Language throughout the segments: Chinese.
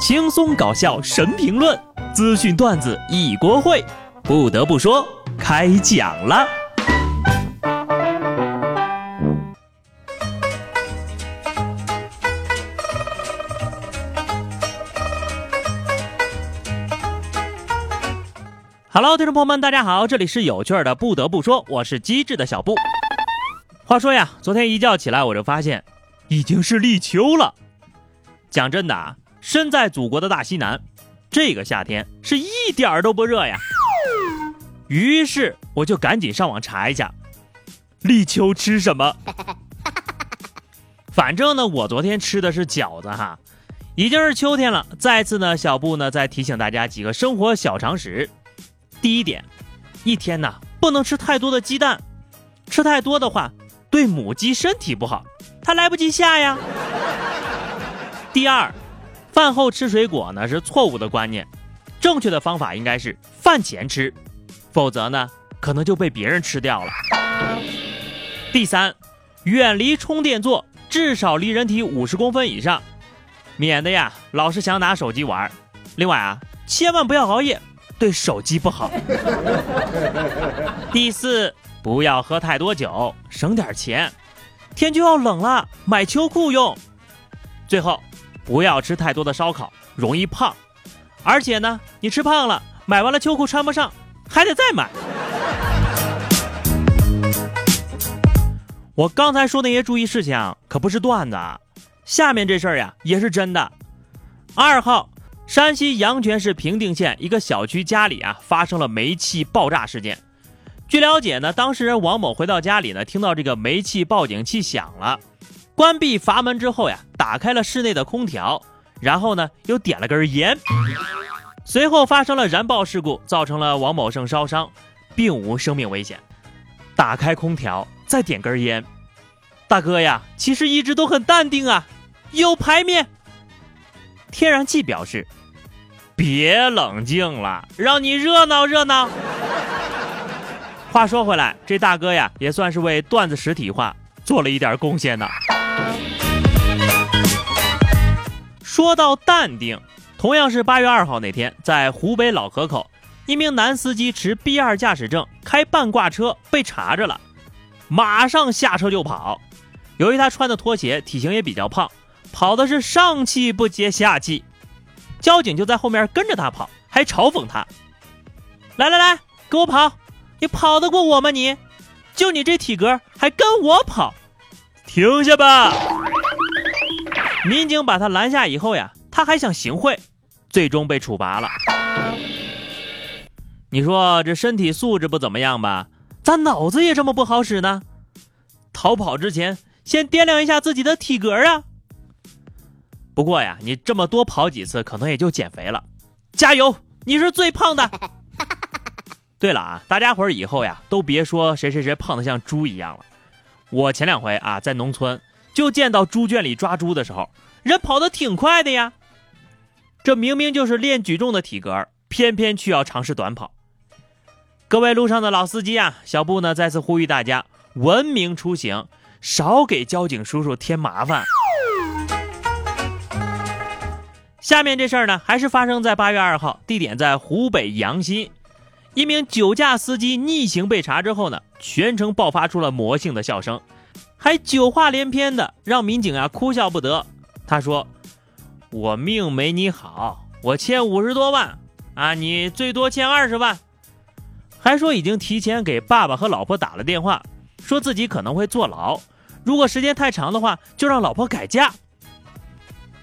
轻松搞笑神评论，资讯段子一锅烩。不得不说，开讲了。Hello，听众朋友们，大家好，这里是有趣的。不得不说，我是机智的小布。话说呀，昨天一觉起来，我就发现已经是立秋了。讲真的啊。身在祖国的大西南，这个夏天是一点儿都不热呀。于是我就赶紧上网查一下，立秋吃什么。反正呢，我昨天吃的是饺子哈。已经是秋天了，再次呢，小布呢再提醒大家几个生活小常识。第一点，一天呢不能吃太多的鸡蛋，吃太多的话对母鸡身体不好，它来不及下呀。第二。饭后吃水果呢是错误的观念，正确的方法应该是饭前吃，否则呢可能就被别人吃掉了。第三，远离充电座，至少离人体五十公分以上，免得呀老是想拿手机玩。另外啊，千万不要熬夜，对手机不好。第四，不要喝太多酒，省点钱，天就要冷了，买秋裤用。最后。不要吃太多的烧烤，容易胖。而且呢，你吃胖了，买完了秋裤穿不上，还得再买。我刚才说那些注意事项可不是段子啊，下面这事儿呀也是真的。二号，山西阳泉市平定县一个小区家里啊发生了煤气爆炸事件。据了解呢，当事人王某回到家里呢，听到这个煤气报警器响了。关闭阀门之后呀，打开了室内的空调，然后呢又点了根烟，随后发生了燃爆事故，造成了王某胜烧伤，并无生命危险。打开空调再点根烟，大哥呀，其实一直都很淡定啊，有排面。天然气表示，别冷静了，让你热闹热闹。话说回来，这大哥呀，也算是为段子实体化做了一点贡献呢。说到淡定，同样是八月二号那天，在湖北老河口，一名男司机持 B 二驾驶证开半挂车被查着了，马上下车就跑。由于他穿的拖鞋，体型也比较胖，跑的是上气不接下气。交警就在后面跟着他跑，还嘲讽他：“来来来，给我跑！你跑得过我吗？你就你这体格，还跟我跑？停下吧！”民警把他拦下以后呀，他还想行贿，最终被处罚了。你说这身体素质不怎么样吧？咋脑子也这么不好使呢？逃跑之前先掂量一下自己的体格啊。不过呀，你这么多跑几次，可能也就减肥了。加油，你是最胖的。对了啊，大家伙儿以后呀，都别说谁谁谁胖的像猪一样了。我前两回啊，在农村。就见到猪圈里抓猪的时候，人跑得挺快的呀。这明明就是练举重的体格，偏偏却要尝试短跑。各位路上的老司机啊，小布呢再次呼吁大家文明出行，少给交警叔叔添麻烦。下面这事儿呢，还是发生在八月二号，地点在湖北阳新。一名酒驾司机逆行被查之后呢，全程爆发出了魔性的笑声。还酒话连篇的，让民警啊哭笑不得。他说：“我命没你好，我欠五十多万啊，你最多欠二十万。”还说已经提前给爸爸和老婆打了电话，说自己可能会坐牢，如果时间太长的话，就让老婆改嫁。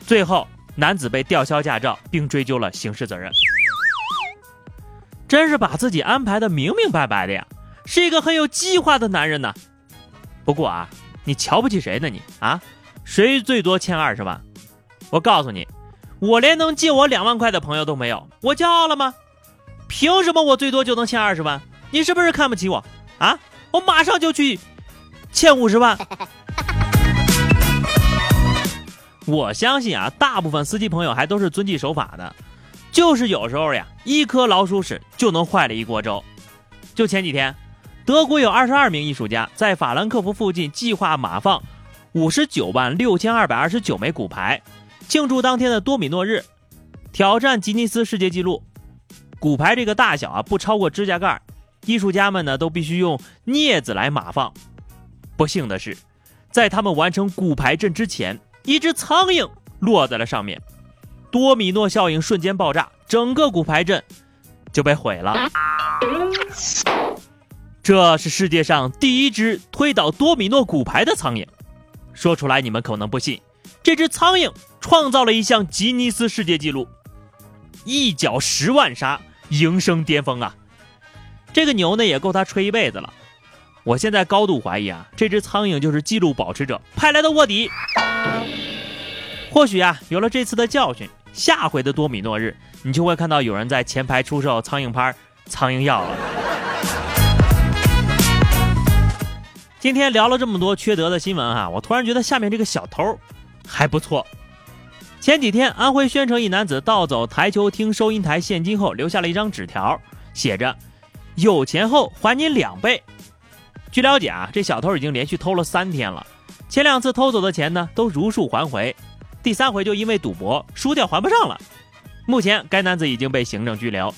最后，男子被吊销驾照，并追究了刑事责任。真是把自己安排的明明白白的呀，是一个很有计划的男人呢。不过啊。你瞧不起谁呢？你啊，谁最多欠二十万？我告诉你，我连能借我两万块的朋友都没有，我骄傲了吗？凭什么我最多就能欠二十万？你是不是看不起我啊？我马上就去欠五十万。我相信啊，大部分司机朋友还都是遵纪守法的，就是有时候呀，一颗老鼠屎就能坏了一锅粥。就前几天。德国有二十二名艺术家在法兰克福附近计划码放五十九万六千二百二十九枚骨牌，庆祝当天的多米诺日。挑战吉尼斯世界纪录。骨牌这个大小啊，不超过指甲盖，艺术家们呢都必须用镊子来码放。不幸的是，在他们完成骨牌阵之前，一只苍蝇落在了上面，多米诺效应瞬间爆炸，整个骨牌阵就被毁了。这是世界上第一只推倒多米诺骨牌的苍蝇，说出来你们可能不信，这只苍蝇创造了一项吉尼斯世界纪录，一脚十万杀，营生巅峰啊！这个牛呢也够他吹一辈子了。我现在高度怀疑啊，这只苍蝇就是记录保持者派来的卧底。或许啊，有了这次的教训，下回的多米诺日，你就会看到有人在前排出售苍蝇拍、苍蝇药了。今天聊了这么多缺德的新闻哈，我突然觉得下面这个小偷还不错。前几天，安徽宣城一男子盗走台球厅收银台现金后，留下了一张纸条，写着“有钱后还你两倍”。据了解啊，这小偷已经连续偷了三天了，前两次偷走的钱呢都如数还回，第三回就因为赌博输掉还不上了。目前该男子已经被行政拘留。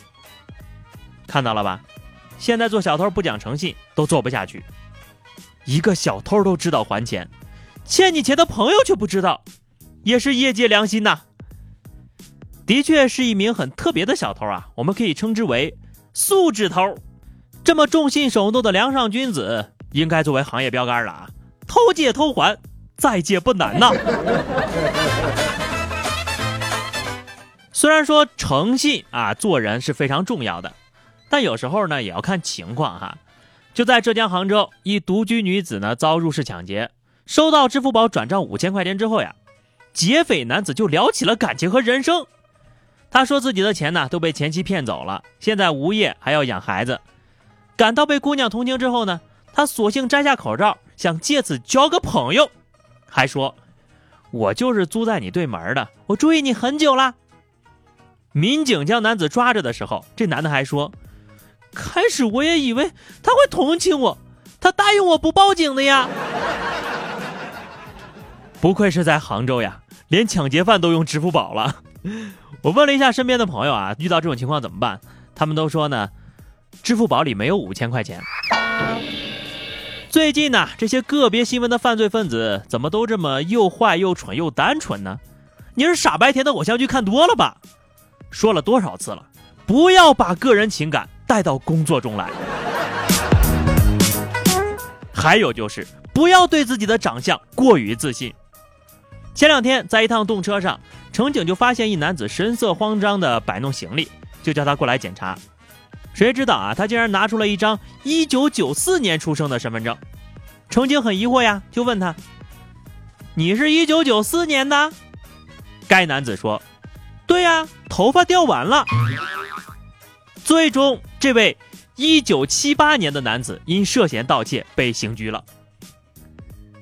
看到了吧？现在做小偷不讲诚信都做不下去，一个小偷都知道还钱，欠你钱的朋友却不知道，也是业界良心呐。的确是一名很特别的小偷啊，我们可以称之为素质偷。这么重信守诺的梁上君子，应该作为行业标杆了啊！偷借偷还，再借不难呐。虽然说诚信啊，做人是非常重要的，但有时候呢也要看情况哈。就在浙江杭州，一独居女子呢遭入室抢劫，收到支付宝转账五千块钱之后呀，劫匪男子就聊起了感情和人生。他说自己的钱呢都被前妻骗走了，现在无业还要养孩子。感到被姑娘同情之后呢，他索性摘下口罩，想借此交个朋友，还说：“我就是租在你对门的，我注意你很久了。”民警将男子抓着的时候，这男的还说：“开始我也以为他会同情我，他答应我不报警的呀。”不愧是在杭州呀，连抢劫犯都用支付宝了。我问了一下身边的朋友啊，遇到这种情况怎么办？他们都说呢。支付宝里没有五千块钱。最近呢，这些个别新闻的犯罪分子怎么都这么又坏又蠢又单纯呢？你是傻白甜的偶像剧看多了吧？说了多少次了，不要把个人情感带到工作中来。还有就是，不要对自己的长相过于自信。前两天在一趟动车上，乘警就发现一男子神色慌张的摆弄行李，就叫他过来检查。谁知道啊，他竟然拿出了一张一九九四年出生的身份证。乘警很疑惑呀，就问他：“你是一九九四年的？”该男子说：“对呀，头发掉完了。”最终，这位一九七八年的男子因涉嫌盗窃被刑拘了。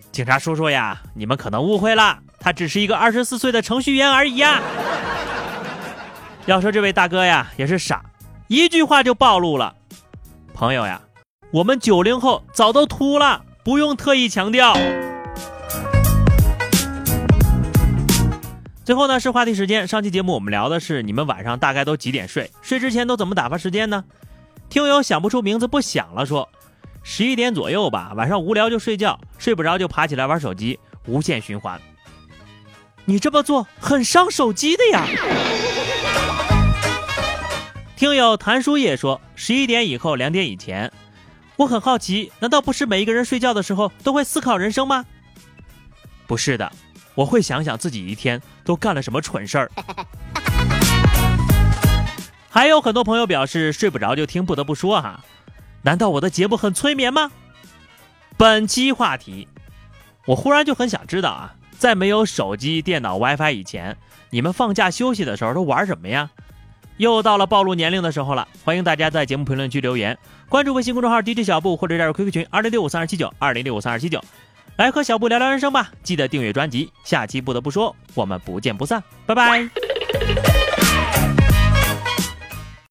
警察叔叔呀，你们可能误会了，他只是一个二十四岁的程序员而已呀。要说这位大哥呀，也是傻。一句话就暴露了，朋友呀，我们九零后早都秃了，不用特意强调。最后呢是话题时间，上期节目我们聊的是你们晚上大概都几点睡，睡之前都怎么打发时间呢？听友想不出名字不想了，说十一点左右吧，晚上无聊就睡觉，睡不着就爬起来玩手机，无限循环。你这么做很伤手机的呀。听友谭叔也说，十一点以后，两点以前，我很好奇，难道不是每一个人睡觉的时候都会思考人生吗？不是的，我会想想自己一天都干了什么蠢事儿。还有很多朋友表示睡不着就听，不得不说哈，难道我的节目很催眠吗？本期话题，我忽然就很想知道啊，在没有手机、电脑、WiFi 以前，你们放假休息的时候都玩什么呀？又到了暴露年龄的时候了，欢迎大家在节目评论区留言，关注微信公众号 DJ 小布或者加入 QQ 群二零六五三二七九二零六五三二七九，来和小布聊聊人生吧。记得订阅专辑，下期不得不说，我们不见不散，拜拜。